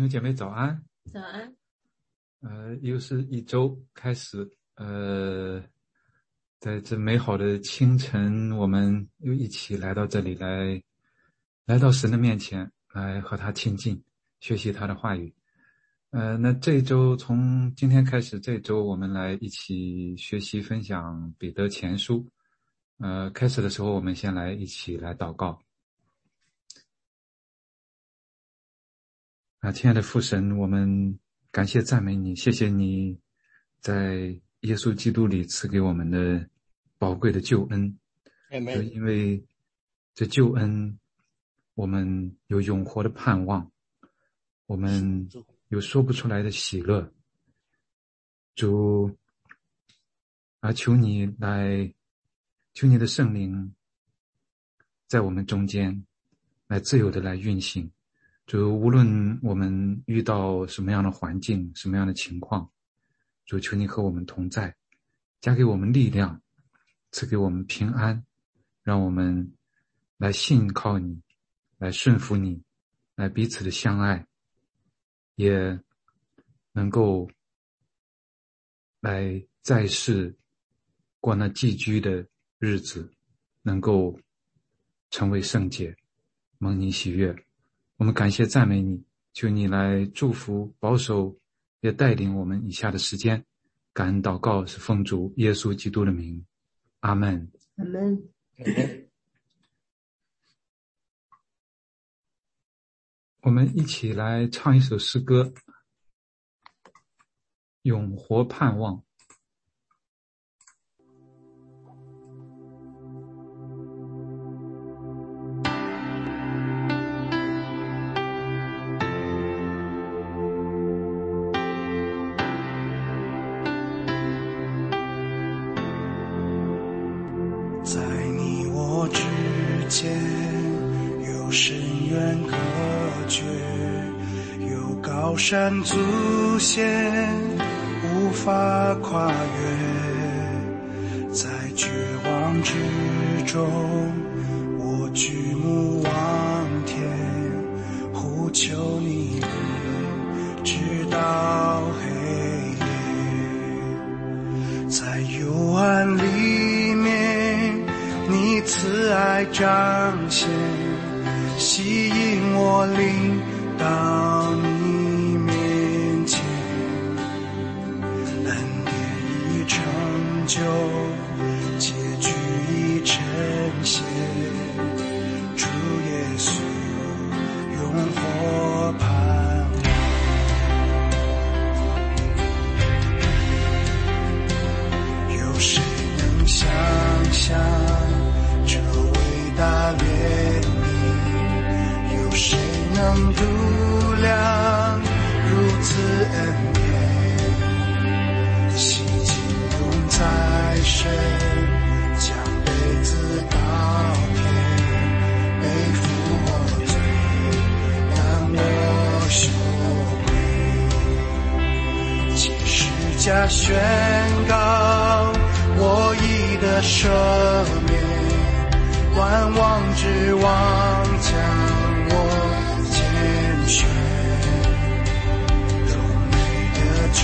啊，弟兄姐妹早安。早安。呃，又是一周开始，呃，在这美好的清晨，我们又一起来到这里来，来到神的面前，来和他亲近，学习他的话语。呃，那这一周从今天开始，这周我们来一起学习分享彼得前书。呃，开始的时候，我们先来一起来祷告。啊，亲爱的父神，我们感谢赞美你，谢谢你在耶稣基督里赐给我们的宝贵的救恩。因为这救恩，我们有永活的盼望，我们有说不出来的喜乐。主，啊，求你来，求你的圣灵在我们中间来自由的来运行。就无论我们遇到什么样的环境、什么样的情况，主求你和我们同在，加给我们力量，赐给我们平安，让我们来信靠你，来顺服你，来彼此的相爱，也能够来在世过那寄居的日子，能够成为圣洁，蒙你喜悦。我们感谢赞美你，求你来祝福、保守，也带领我们以下的时间。感恩祷告是奉主耶稣基督的名，阿门。阿门。我们一起来唱一首诗歌，《永活盼望》。山阻险，无法跨越，在绝望之中，我举目望天，呼求你，直到黑夜，在幽暗里面，你慈爱彰显，吸引我灵家宣告我已的赦免，万王之王将我拣选，荣美的救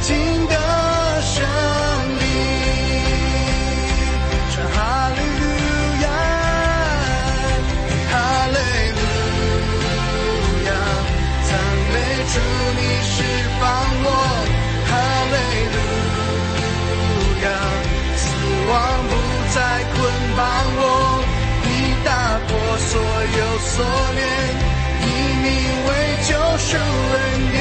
稣已经得胜。哈利路亚，哈利路亚，赞美主，你释放我，哈利路亚，死亡不再捆绑我，你打破所有锁链，以名为救赎恩典，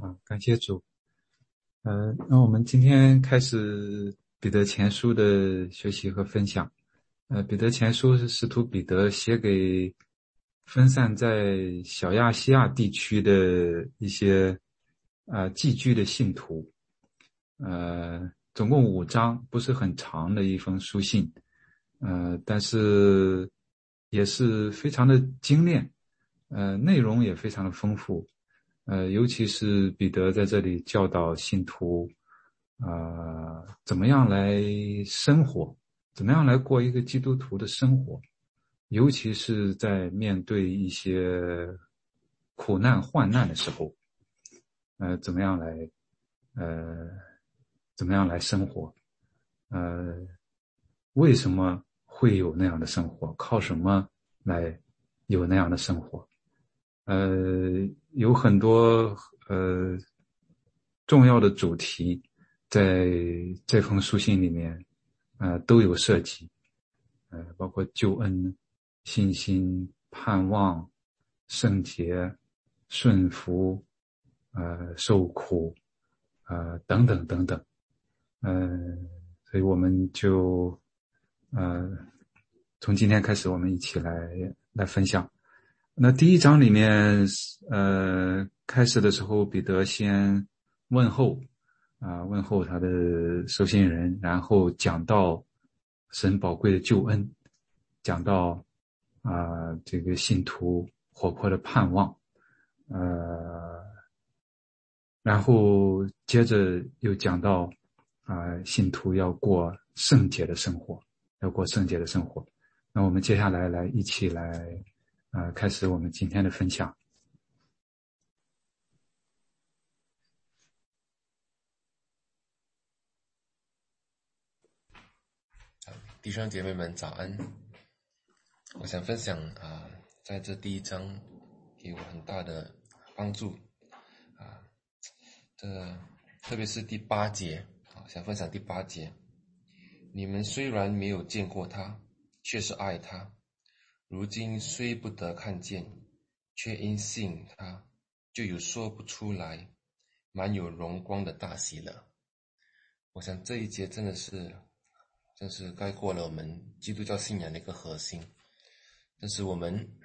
啊感谢主。呃，那我们今天开始彼得前书的学习和分享。呃，彼得前书是使徒彼得写给分散在小亚细亚地区的一些呃寄居的信徒。呃，总共五章，不是很长的一封书信。呃，但是也是非常的精炼，呃，内容也非常的丰富。呃，尤其是彼得在这里教导信徒，啊、怎么样来生活，怎么样来过一个基督徒的生活，尤其是在面对一些苦难患难的时候，呃，怎么样来，呃，怎么样来生活，呃，为什么会有那样的生活？靠什么来有那样的生活？呃，有很多呃重要的主题在这封书信里面，呃都有涉及，呃，包括救恩、信心、盼望、圣洁、顺服，呃，受苦，呃，等等等等，呃，所以我们就呃从今天开始，我们一起来来分享。那第一章里面，呃，开始的时候，彼得先问候，啊、问候他的收信人，然后讲到神宝贵的救恩，讲到啊、这个信徒活泼的盼望，呃，然后接着又讲到啊、信徒要过圣洁的生活，要过圣洁的生活。那我们接下来来一起来。呃，开始我们今天的分享。弟兄姐妹们，早安！我想分享啊、在这第一章给我很大的帮助，这特别是第八节啊，想分享第八节。你们虽然没有见过他，却是爱他；如今虽不得看见，却因信他，就有说不出来、满有荣光的大喜了。我想这一节真的是，真是概括了我们基督教信仰的一个核心。但是我们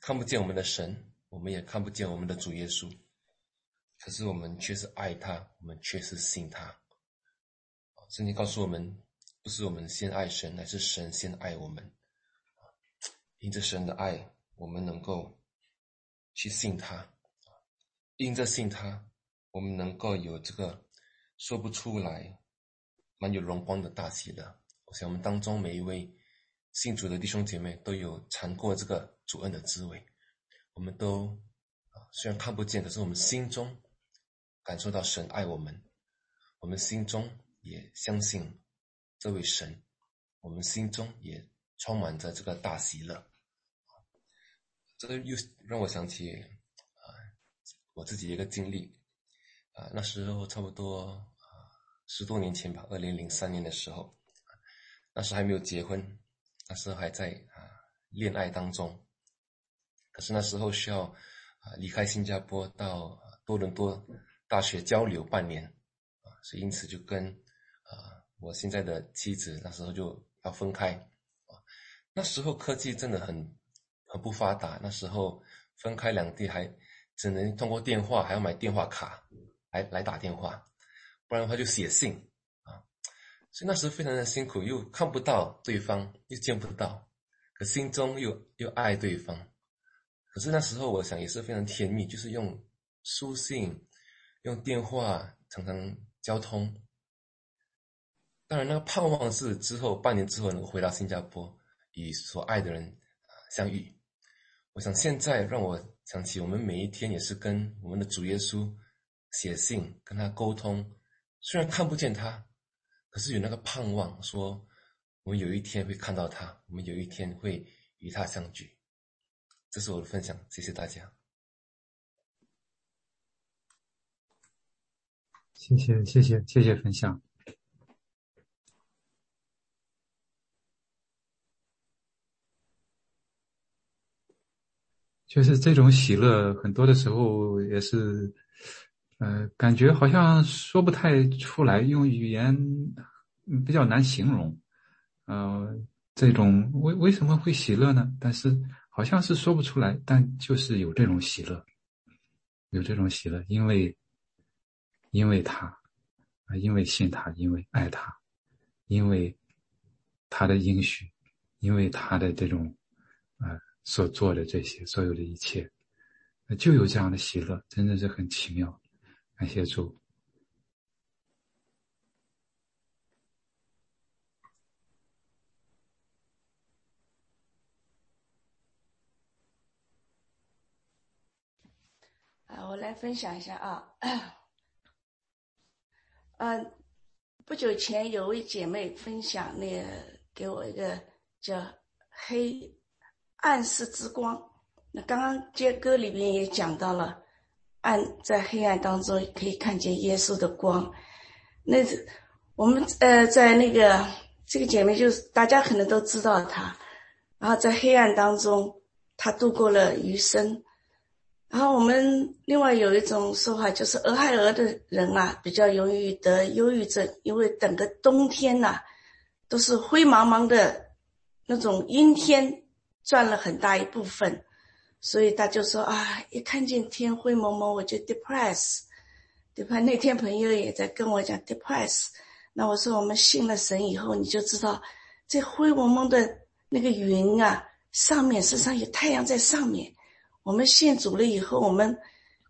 看不见我们的神，我们也看不见我们的主耶稣，可是我们却是爱他，我们却是信他。圣经告诉我们，不是我们先爱神，乃是神先爱我们。因着神的爱，我们能够去信他；因着信他，我们能够有这个说不出来、蛮有荣光的大喜乐。我想，我们当中每一位信主的弟兄姐妹都有尝过这个主恩的滋味。我们都啊，虽然看不见，可是我们心中感受到神爱我们，我们心中也相信这位神，我们心中也。充满着这个大喜乐，这个又让我想起啊，我自己一个经历啊，那时候差不多啊十多年前吧，二零零三年的时候，那时还没有结婚，那时候还在啊恋爱当中，可是那时候需要啊离开新加坡到多伦多大学交流半年啊，所以因此就跟啊我现在的妻子那时候就要分开。啊那时候科技真的很很不发达，那时候分开两地还只能通过电话，还要买电话卡来来打电话，不然的话就写信啊。所以那时候非常的辛苦，又看不到对方，又见不到，可心中又又爱对方。可是那时候我想也是非常甜蜜，就是用书信、用电话常常交通。当然，那个盼望是之后半年之后能够回到新加坡。与所爱的人啊相遇，我想现在让我想起，我们每一天也是跟我们的主耶稣写信，跟他沟通。虽然看不见他，可是有那个盼望，说我们有一天会看到他，我们有一天会与他相聚。这是我的分享，谢谢大家。谢谢谢谢谢谢分享。就是这种喜乐，很多的时候也是，呃，感觉好像说不太出来，用语言比较难形容。呃，这种为为什么会喜乐呢？但是好像是说不出来，但就是有这种喜乐，有这种喜乐，因为因为他啊，因为信他，因为爱他，因为他的应许，因为他的这种啊。所做的这些，所有的一切，就有这样的喜乐，真的是很奇妙。感谢主。啊，我来分享一下啊。嗯，不久前有位姐妹分享，那个给我一个叫黑。暗室之光，那刚刚接歌里边也讲到了，暗在黑暗当中可以看见耶稣的光。那我们呃在那个这个姐妹就是大家可能都知道她，然后在黑暗当中她度过了余生。然后我们另外有一种说法就是俄亥俄的人啊比较容易得忧郁症，因为整个冬天呐都是灰茫茫的那种阴天。占了很大一部分，所以他就说啊，一看见天灰蒙蒙，我就 depress。对吧？那天朋友也在跟我讲 depress。那我说我们信了神以后，你就知道，这灰蒙蒙的那个云啊，上面实际上有太阳在上面。我们信主了以后，我们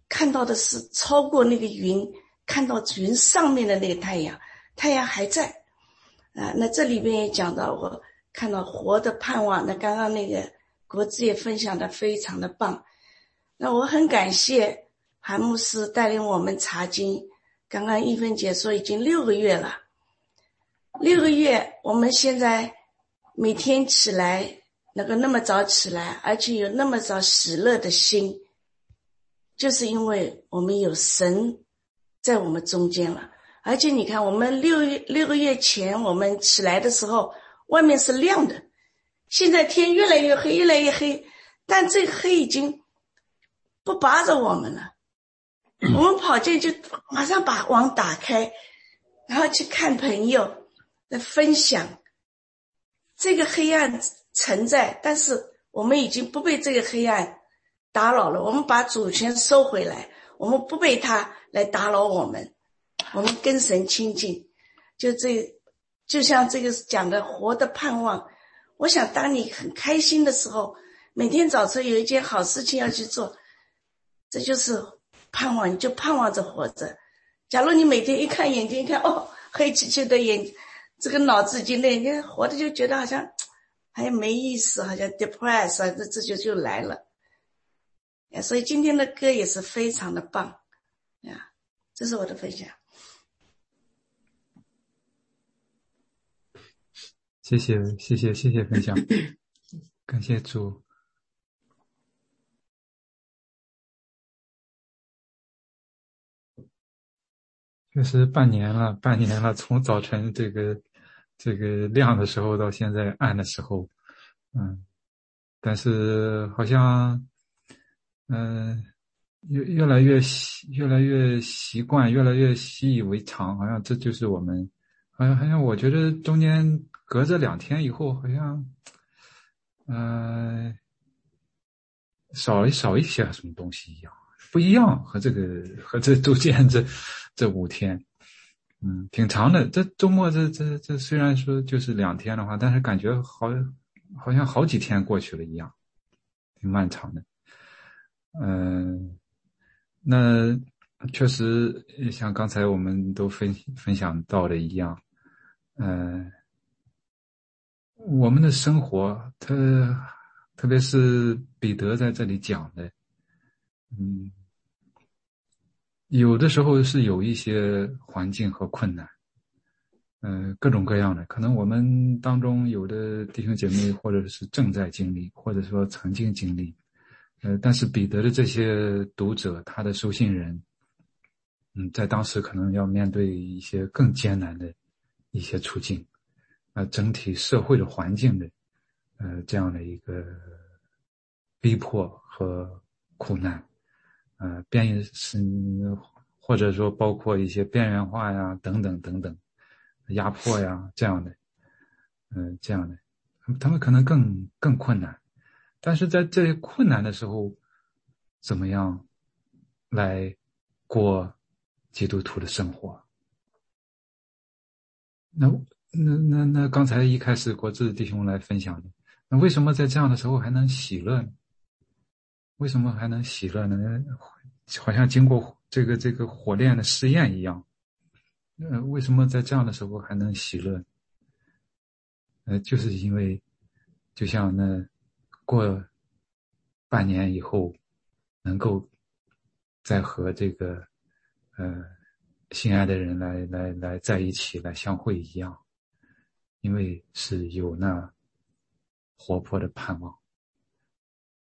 看到的是超过那个云，看到云上面的那个太阳，太阳还在。啊，那这里边也讲到我。看到活的盼望，那刚刚那个国字也分享的非常的棒，那我很感谢韩牧师带领我们查经。刚刚一芬姐说已经六个月了，六个月，我们现在每天起来能够那么早起来，而且有那么早喜乐的心，就是因为我们有神在我们中间了。而且你看，我们六月六个月前我们起来的时候。外面是亮的，现在天越来越黑，越来越黑，但这个黑已经不扒着我们了。我们跑进去马上把网打开，然后去看朋友的分享。这个黑暗存在，但是我们已经不被这个黑暗打扰了。我们把主权收回来，我们不被他来打扰我们。我们跟神亲近，就这，就像这个讲的活的盼望。我想，当你很开心的时候，每天早晨有一件好事情要去做，这就是盼望，你就盼望着活着。假如你每天一看眼睛一看，哦，黑漆漆的眼，这个脑子已经累，你活的就觉得好像还没意思，好像 depressed，这这就就来了。所以今天的歌也是非常的棒，呀，这是我的分享。谢谢谢谢谢谢分享，感谢主。确实半年了，半年了，从早晨这个这个亮的时候到现在暗的时候，嗯，但是好像嗯越越来越习越来越习惯，越来越习以为常，好像这就是我们，好像好像我觉得中间。隔着两天以后，好像，嗯，少一少一些什么东西一样，不一样，和这个和这中间这这五天，嗯，挺长的。这周末这这这虽然说就是两天的话，但是感觉好好像好几天过去了一样，挺漫长的。嗯，那确实像刚才我们都分分享到的一样，嗯。我们的生活，特特别是彼得在这里讲的，嗯，有的时候是有一些环境和困难，嗯，各种各样的。可能我们当中有的弟兄姐妹，或者是正在经历，或者说曾经经历，呃，但是彼得的这些读者，他的收信人，嗯，在当时可能要面对一些更艰难的一些处境。呃，整体社会的环境的，呃，这样的一个逼迫和苦难，呃，边是或者说包括一些边缘化呀，等等等等，压迫呀这样的，嗯，这样的，他们可能更更困难，但是在这些困难的时候，怎么样来过基督徒的生活？那？那那那刚才一开始国志弟兄来分享的，那为什么在这样的时候还能喜乐呢？为什么还能喜乐呢？好像经过这个这个火炼的试验一样，呃，为什么在这样的时候还能喜乐？呃，就是因为，就像那过半年以后，能够再和这个呃心爱的人来来来在一起来相会一样。因为是有那活泼的盼望，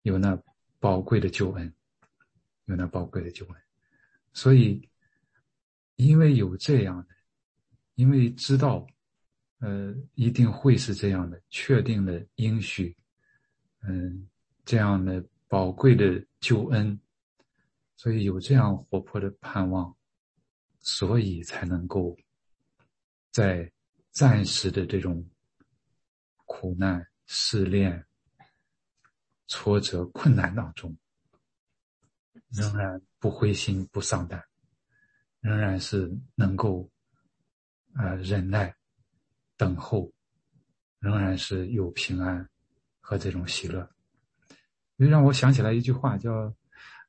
有那宝贵的救恩，有那宝贵的救恩，所以因为有这样的，因为知道，呃，一定会是这样的，确定的应许，嗯，这样的宝贵的救恩，所以有这样活泼的盼望，所以才能够在。暂时的这种苦难、试炼、挫折、困难当中，仍然不灰心、不丧胆，仍然是能够啊忍耐、等候，仍然是有平安和这种喜乐。又让我想起来一句话，叫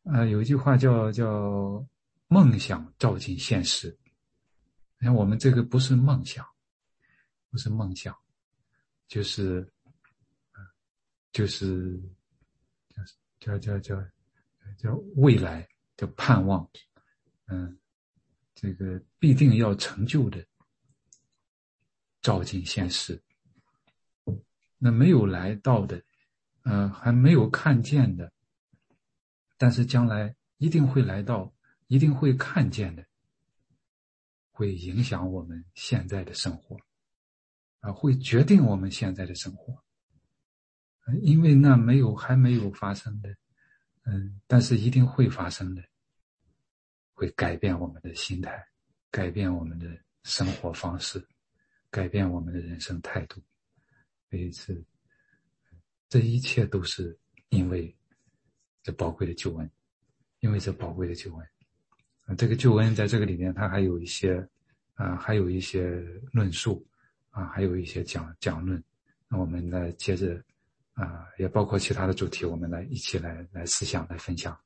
啊有一句话叫叫梦想照进现实。你看，我们这个不是梦想。不是梦想，就是，就是，叫叫叫叫未来，叫盼望，嗯，这个必定要成就的，照进现实。那没有来到的，呃，还没有看见的，但是将来一定会来到，一定会看见的，会影响我们现在的生活。啊，会决定我们现在的生活，因为那没有还没有发生的，嗯，但是一定会发生的，会改变我们的心态，改变我们的生活方式，改变我们的人生态度。所以是，这一切都是因为这宝贵的救恩，因为这宝贵的救恩。啊，这个救恩在这个里面，它还有一些，啊，还有一些论述，啊，还有一些讲讲论。那我们呢接着。啊，也包括其他的主题，我们来一起来来思想来分享。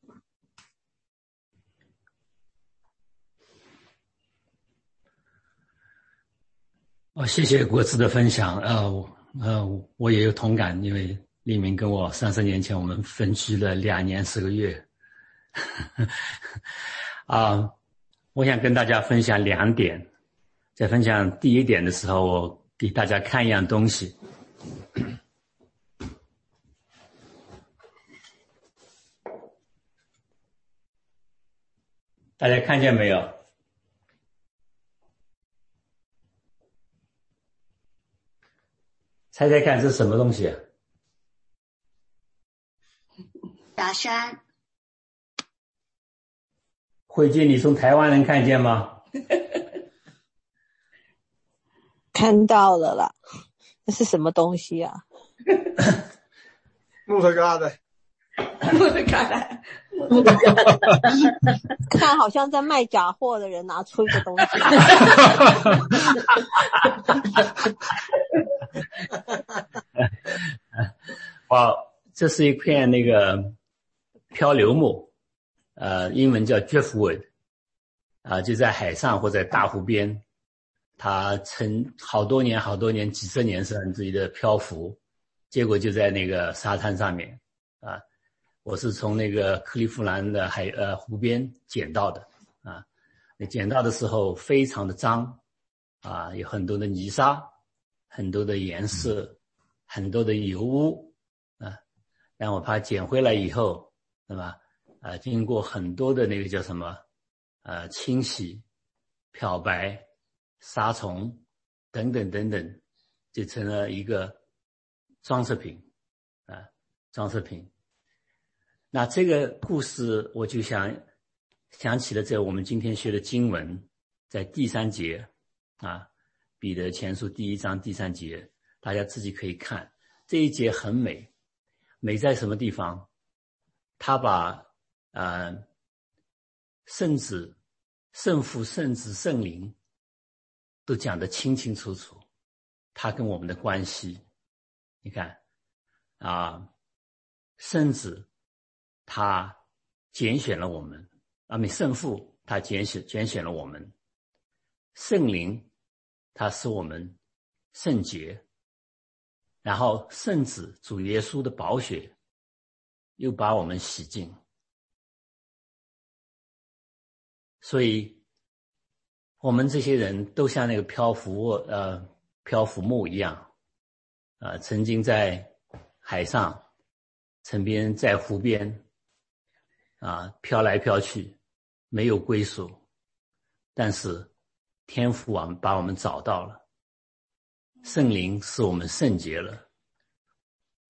哦，谢谢国志的分享。呃呃，我也有同感，因为立明跟我三十年前我们分居了两年十个月。啊，我想跟大家分享两点。在分享第一点的时候，我给大家看一样东西。大家看见没有？猜猜看，这是什么东西？假山。慧君，你从台湾能看见吗？看到了啦，那是什么东西啊？木头疙瘩。木头疙瘩。看，好像在卖假货的人拿出一个东西。哇，这是一片那个漂流木，呃，英文叫 driftwood，啊，就在海上或者大湖边，它曾好多年、好多年、几十年甚至的漂浮，结果就在那个沙滩上面，啊。我是从那个克利夫兰的海呃湖边捡到的啊，那捡到的时候非常的脏啊，有很多的泥沙，很多的颜色，很多的油污啊。但我怕捡回来以后，那么啊，经过很多的那个叫什么呃清洗、漂白、杀虫等等等等，就成了一个装饰品啊，装饰品。那这个故事，我就想想起了这我们今天学的经文，在第三节啊，《彼得前书》第一章第三节，大家自己可以看这一节很美，美在什么地方？他把啊圣子、圣父、圣子、圣灵都讲得清清楚楚，他跟我们的关系，你看啊，圣子。他拣选了我们，阿弥圣父，他拣选拣选了我们，圣灵，他使我们圣洁，然后圣子主耶稣的宝血，又把我们洗净，所以，我们这些人都像那个漂浮呃漂浮木一样，啊，曾经在海上，曾经在湖边。啊，飘来飘去，没有归属，但是天父啊，把我们找到了，圣灵使我们圣洁了，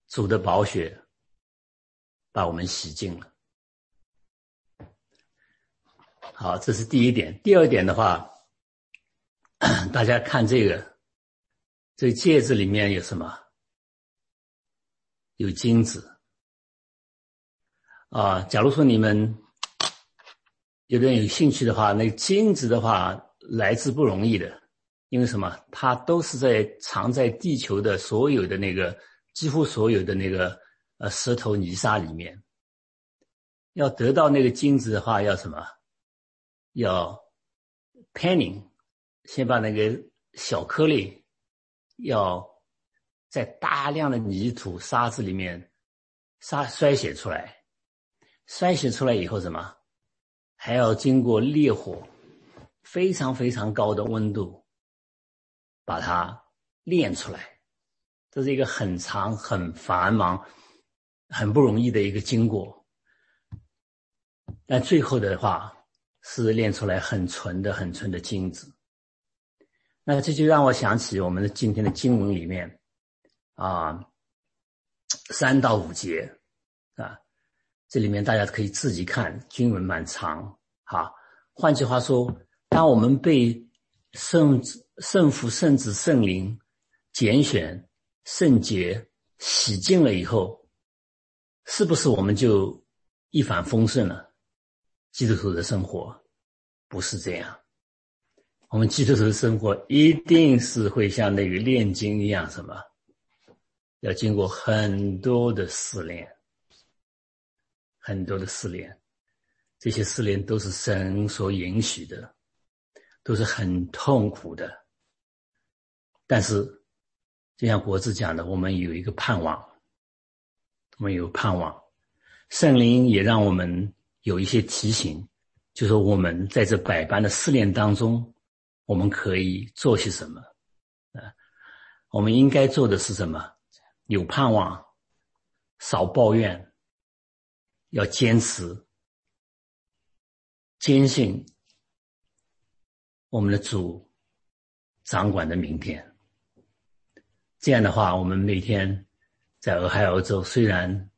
主的宝血把我们洗净了。好，这是第一点。第二点的话，大家看这个，这戒指里面有什么？有金子。啊，假如说你们有人有兴趣的话，那金子的话来之不容易的，因为什么？它都是在藏在地球的所有的那个几乎所有的那个呃石头泥沙里面。要得到那个金子的话，要什么？要 panning，先把那个小颗粒要在大量的泥土沙子里面沙筛选出来。筛选出来以后，什么还要经过烈火，非常非常高的温度，把它炼出来。这是一个很长、很繁忙、很不容易的一个经过。但最后的话是炼出来很纯的、很纯的金子。那这就让我想起我们的今天的经文里面啊，三到五节啊。这里面大家可以自己看，经文蛮长。哈，换句话说，当我们被圣圣父、圣子、圣灵拣选、圣洁、洗净了以后，是不是我们就一帆风顺了？基督徒的生活不是这样。我们基督徒的生活一定是会像那个炼金一样，什么？要经过很多的试炼，很多的试炼，这些试炼都是神所允许的，都是很痛苦的。但是，就像国志讲的，我们有一个盼望，我们有盼望。圣灵也让我们有一些提醒，就说我们在这百般的试炼当中，我们可以做些什么？啊，我们应该做的是什么？有盼望，少抱怨，要坚持，坚信我们的主掌管的明天。这样的话，我们每天在俄亥俄州，虽然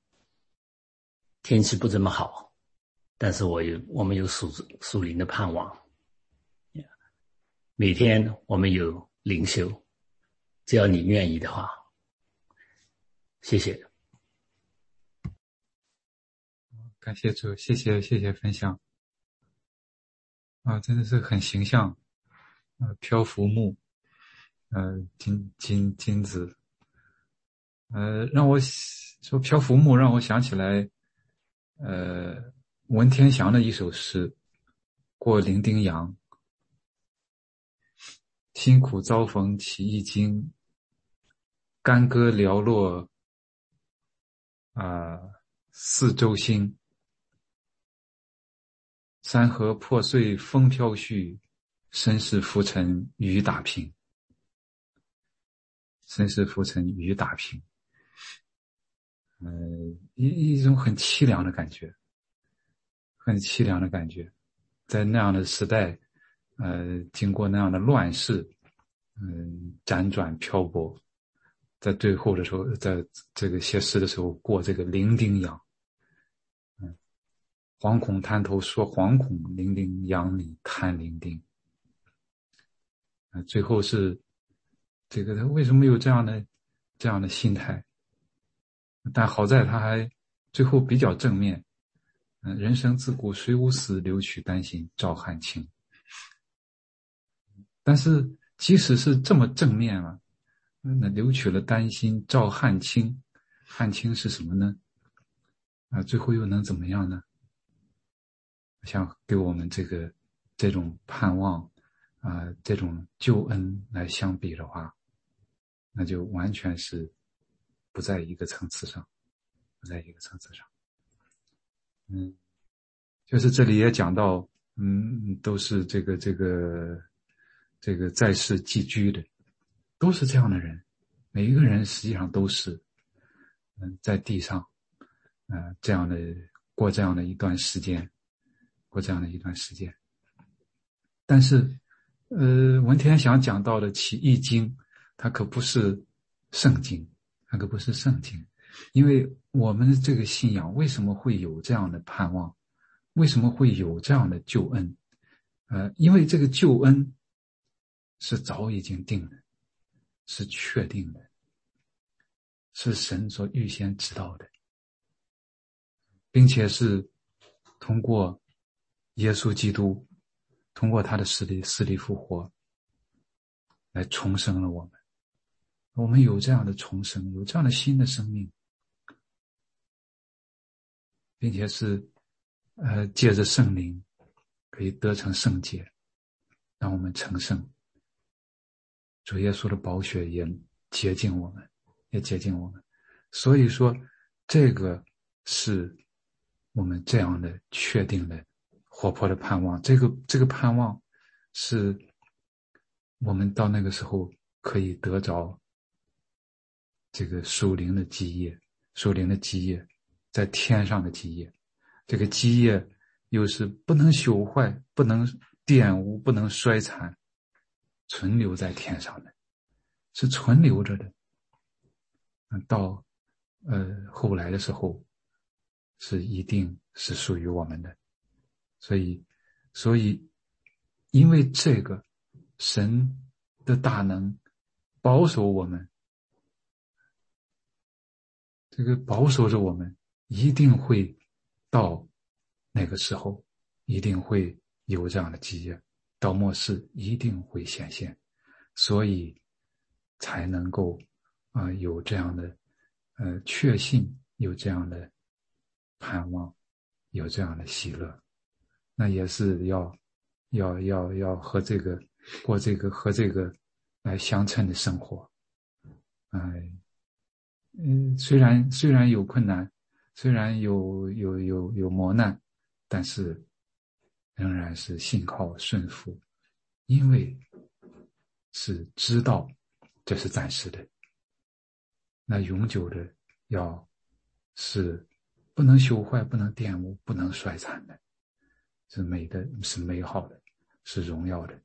天气不怎么好，但是我有我们有属属灵的盼望。每天我们有灵修，只要你愿意的话。谢谢，感谢主，谢谢谢谢分享，啊，真的是很形象，呃，漂浮木，呃，金金金子，呃，让我说漂浮木让我想起来，呃，文天祥的一首诗，《过零丁洋》，辛苦遭逢起一经，干戈寥落。啊，四周星，山河破碎风飘絮，身世浮沉雨打平。身世浮沉雨打平，呃，一一种很凄凉的感觉，很凄凉的感觉，在那样的时代，呃，经过那样的乱世，嗯，辗转漂泊。在最后的时候，在这个写诗的时候，过这个伶仃洋，惶恐滩头说惶恐，伶仃洋里叹零丁。啊，最后是这个他为什么有这样的这样的心态？但好在他还最后比较正面，嗯，人生自古谁无死，留取丹心照汗青。但是即使是这么正面啊。那留取了丹心照汗青，汗青是什么呢？啊，最后又能怎么样呢？像给我们这个这种盼望啊，这种救恩来相比的话，那就完全是不在一个层次上，不在一个层次上。嗯，就是这里也讲到，嗯，都是这个这个这个在世寄居的。都是这样的人，每一个人实际上都是，嗯，在地上，呃，这样的过这样的一段时间，这样的一段时间。但是，呃，文天祥讲到的《起义经》，它可不是圣经，它可不是圣经，因为我们这个信仰为什么会有这样的盼望？为什么会有这样的救恩？呃，因为这个救恩是早已经定的。是确定的，是神所预先知道的，并且是通过耶稣基督，通过他的死里死里复活，来重生了我们。我们有这样的重生，有这样的新的生命，并且是呃借着圣灵可以得成圣洁，让我们成圣。主耶稣的宝血也洁净我们，也洁净我们。所以说，这个是我们这样的确定的、活泼的盼望。这个这个盼望，是我们到那个时候可以得着这个属灵的基业，属灵的基业，在天上的基业。这个基业又是不能朽坏、不能玷污、不能衰残。存留在天上的，是存留着的。到呃后来的时候，是一定是属于我们的。所以，所以，因为这个神的大能保守我们，这个保守着我们，一定会到那个时候，一定会有这样的基业，到末世一定会显现，所以才能够啊有这样的呃确信，有这样的盼望，有这样的喜乐。那也是要，要要要和这个过这个和这个来相称的生活，哎，嗯，虽然虽然有困难，虽然有有有有磨难，但是仍然是信靠顺服，因为是知道这是暂时的，那永久的要是不能朽坏、不能玷污、不能衰残的。是美的，是美好的，是荣耀的，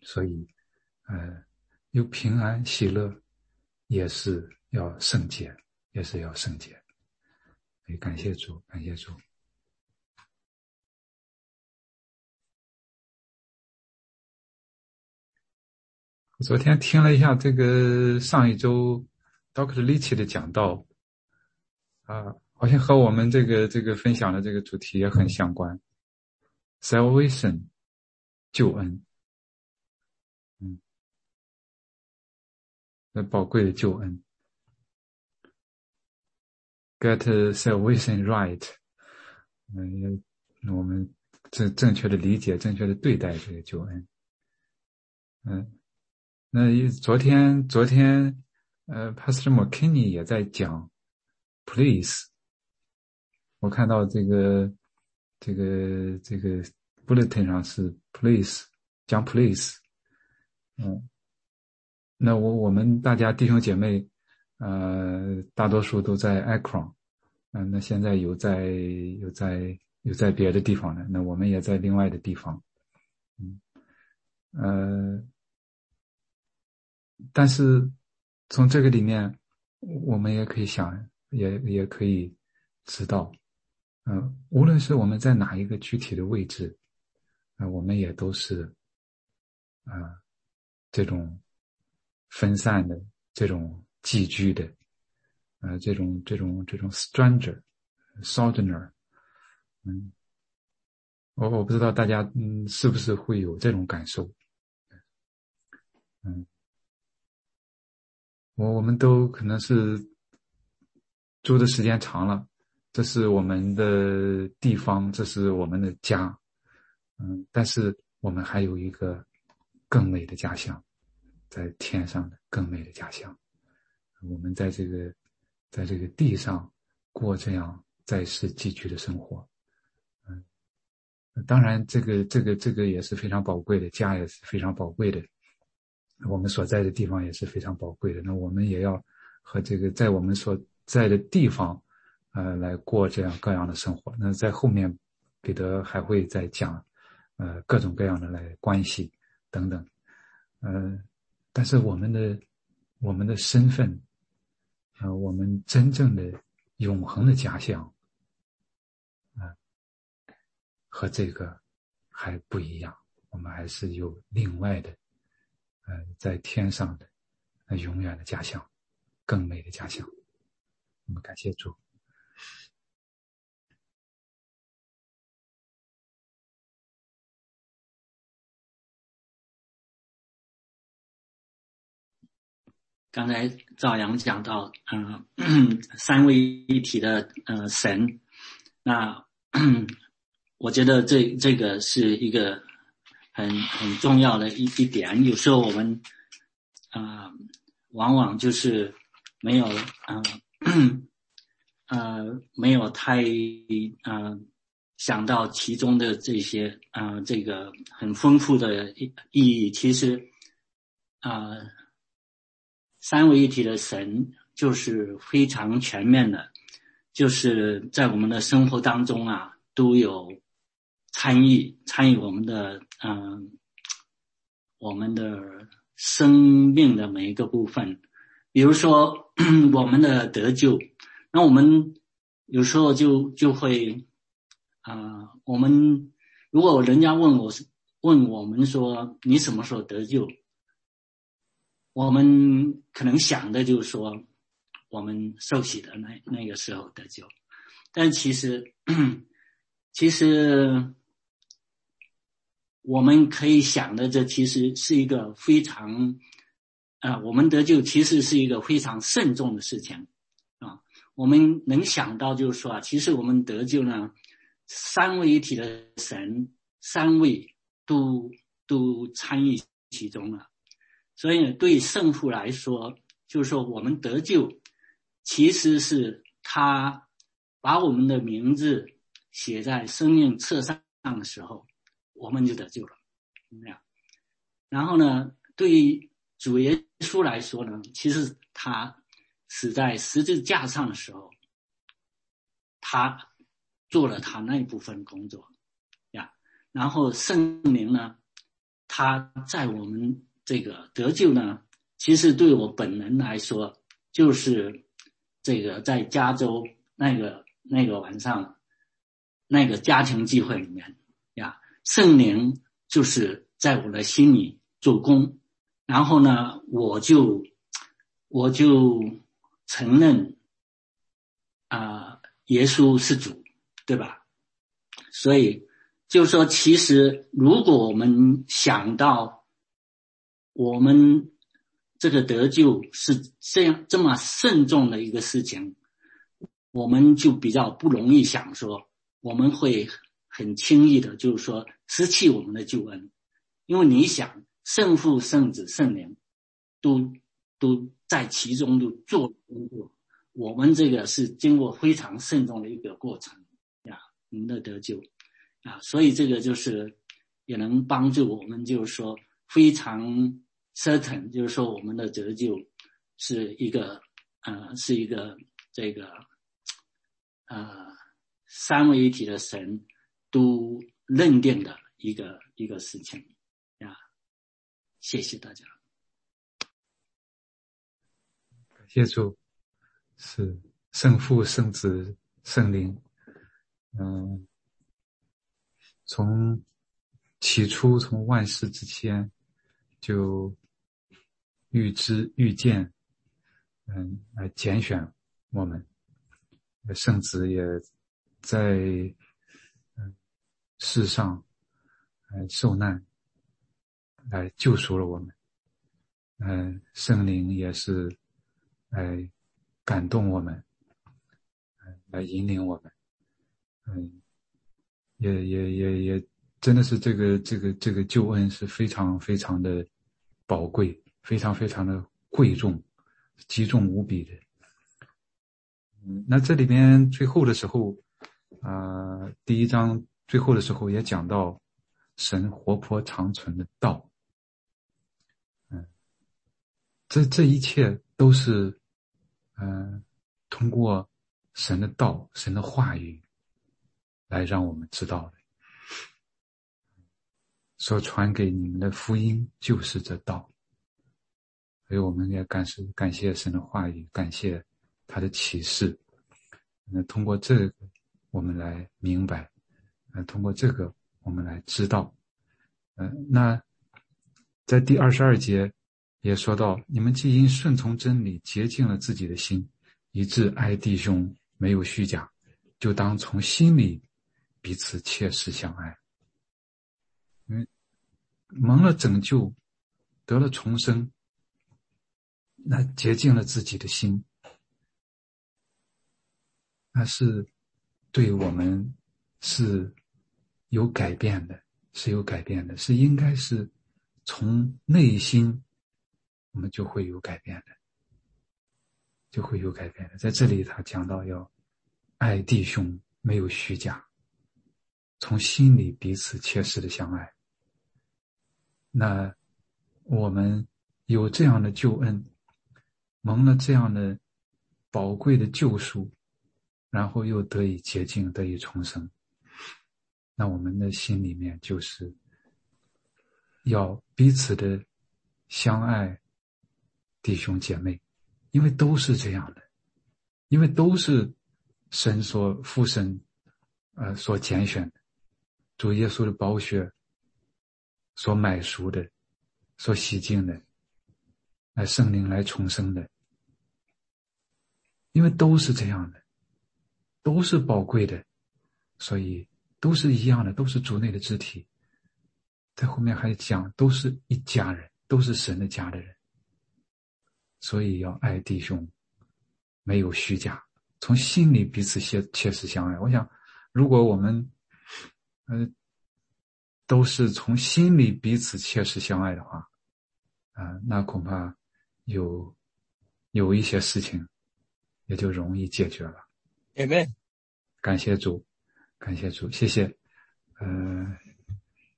所以，呃，有平安喜乐，也是要圣洁，也是要圣洁。也感谢主，感谢主。昨天听了一下这个上一周 Doctor Lich 的讲道，啊，好像和我们这个这个分享的这个主题也很相关。Salvation，救恩，嗯，那宝贵的救恩，Get salvation right，嗯，我们正正确的理解，正确的对待这个救恩，嗯，那昨天昨天，呃，Pastor McKinney 也在讲，Please，我看到这个。这个这个 bulletin 上是 please 讲 please，嗯，那我我们大家弟兄姐妹，呃，大多数都在 Akron，嗯，那现在有在有在有在别的地方的，那我们也在另外的地方，嗯，呃，但是从这个里面，我们也可以想，也也可以知道。嗯，无论是我们在哪一个具体的位置，啊，我们也都是，啊，这种分散的、这种寄居的，啊，这种这种这种 stranger、sojourner，嗯，我我不知道大家嗯是不是会有这种感受，嗯，我我们都可能是住的时间长了。这是我们的地方，这是我们的家，嗯，但是我们还有一个更美的家乡，在天上的更美的家乡。我们在这个在这个地上过这样在世寄居的生活，嗯，当然，这个这个这个也是非常宝贵的，家也是非常宝贵的，我们所在的地方也是非常宝贵的。那我们也要和这个在我们所在的地方。呃，来过这样各样的生活。那在后面，彼得还会再讲，呃，各种各样的来关系等等。呃，但是我们的我们的身份，呃，我们真正的永恒的家乡，啊，和这个还不一样。我们还是有另外的，呃，在天上的那永远的家乡，更美的家乡。我们感谢主。刚才赵阳讲到，嗯，三位一体的呃神，那 我觉得这这个是一个很很重要的一一点。有时候我们啊，往往就是没有啊呃没有太啊想到其中的这些啊这个很丰富的意意义。其实啊。三位一体的神就是非常全面的，就是在我们的生活当中啊都有参与，参与我们的嗯我们的生命的每一个部分。比如说 我们的得救，那我们有时候就就会啊，我们如果人家问我问我们说你什么时候得救，我们可能想的就是说我们受洗的那那个时候得救，但其实 其实。我们可以想的，这其实是一个非常，啊，我们得救其实是一个非常慎重的事情，啊，我们能想到就是说啊，其实我们得救呢，三位一体的神，三位都都参与其中了，所以对圣父来说，就是说我们得救，其实是他把我们的名字写在生命册上的时候。我们就得救了，那样。然后呢，对于主耶稣来说呢，其实他死在十字架上的时候，他做了他那一部分工作呀。然后圣灵呢，他在我们这个得救呢，其实对我本人来说，就是这个在加州那个那个晚上那个家庭聚会里面呀。圣灵就是在我的心里做工，然后呢，我就我就承认啊，耶稣是主，对吧？所以就是说，其实如果我们想到我们这个得救是这样这么慎重的一个事情，我们就比较不容易想说我们会。很轻易的，就是说失去我们的救恩，因为你想圣父、圣子、圣灵，都都在其中都做工作。我们这个是经过非常慎重的一个过程呀，我们的得救啊，所以这个就是也能帮助我们，就是说非常 certain，就是说我们的折旧是一个呃，是一个这个呃三位一体的神。都认定的一个一个事情呀，谢谢大家。感谢主，是圣父、圣子、圣灵。嗯，从起初，从万事之前就预知、预见，嗯，来拣选我们。圣子也在。世上，来受难，来救赎了我们。嗯，圣灵也是来感动我们，嗯，来引领我们。嗯，也也也也，真的是这个这个这个救恩是非常非常的宝贵，非常非常的贵重，极重无比的。嗯，那这里边最后的时候，啊，第一章。最后的时候也讲到，神活泼长存的道，嗯，这这一切都是，嗯，通过神的道、神的话语，来让我们知道的。所传给你们的福音就是这道，所以我们也感谢感谢神的话语，感谢他的启示。那通过这个，我们来明白。呃，通过这个，我们来知道，嗯，那在第二十二节也说到，你们既因顺从真理洁净了自己的心，以致爱弟兄没有虚假，就当从心里彼此切实相爱。嗯，蒙了拯救，得了重生，那洁净了自己的心，那是对我们是。有改变的，是有改变的，是应该是从内心，我们就会有改变的，就会有改变的。在这里，他讲到要爱弟兄，没有虚假，从心里彼此切实的相爱。那我们有这样的救恩，蒙了这样的宝贵的救赎，然后又得以洁净，得以重生。那我们的心里面就是要彼此的相爱，弟兄姐妹，因为都是这样的，因为都是神所附身，呃，所拣选的，主耶稣的宝血所买赎的，所洗净的，来圣灵来重生的，因为都是这样的，都是宝贵的，所以都是一样的，都是族内的肢体。在后面还讲，都是一家人，都是神的家的人，所以要爱弟兄，没有虚假。从心里彼此切切实相爱。我想，如果我们，呃，都是从心里彼此切实相爱的话，啊，那恐怕有有一些事情也就容易解决了。Amen。感谢主，感谢主，谢谢。呃，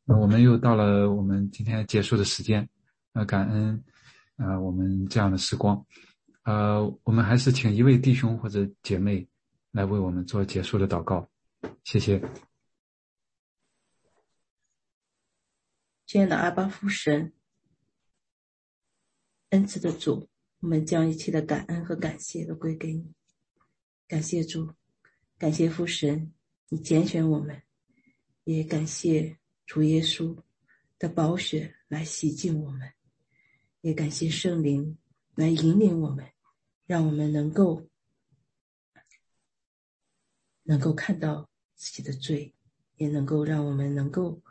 那我们又到了我们今天结束的时间，呃，感恩呃，我们这样的时光。呃，我们还是请一位弟兄或者姐妹来为我们做结束的祷告，谢谢。亲爱的阿巴夫神，恩赐的主，我们将一切的感恩和感谢都归给你。感谢主，感谢父神，你拣选我们，也感谢主耶稣的宝血来洗净我们，也感谢圣灵。来引领我们，让我们能够能够看到自己的罪，也能够让我们能够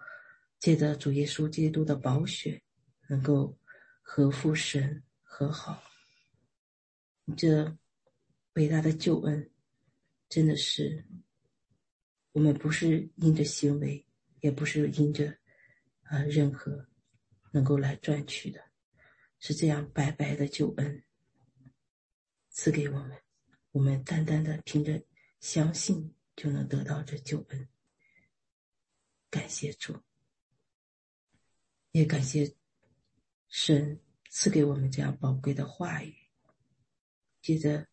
借着主耶稣基督的宝血，能够和父神和好。这伟大的救恩，真的是我们不是因着行为，也不是因着啊任何能够来赚取的。是这样白白的救恩赐给我们，我们单单的凭着相信就能得到这救恩。感谢主，也感谢神赐给我们这样宝贵的话语。接着，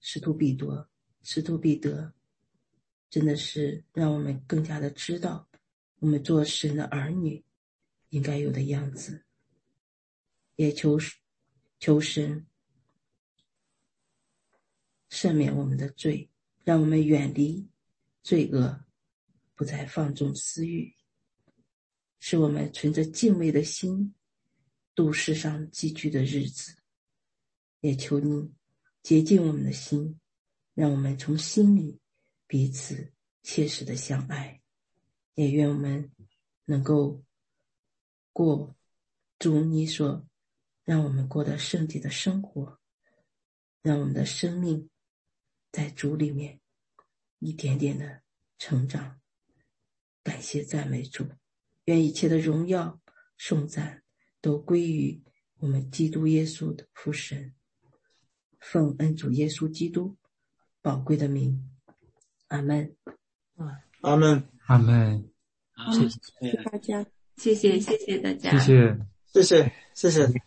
使徒彼得，使徒彼得，真的是让我们更加的知道我们做神的儿女应该有的样子。也求求神赦免我们的罪，让我们远离罪恶，不再放纵私欲，使我们存着敬畏的心度世上寄居的日子。也求你洁净我们的心，让我们从心里彼此切实的相爱。也愿我们能够过主你所。让我们过得圣洁的生活，让我们的生命在主里面一点点的成长。感谢赞美主，愿一切的荣耀颂赞都归于我们基督耶稣的父神。奉恩主耶稣基督宝贵的名，阿门。啊，阿门，阿门。谢谢大家，谢谢谢谢大家，谢谢，谢谢，谢谢。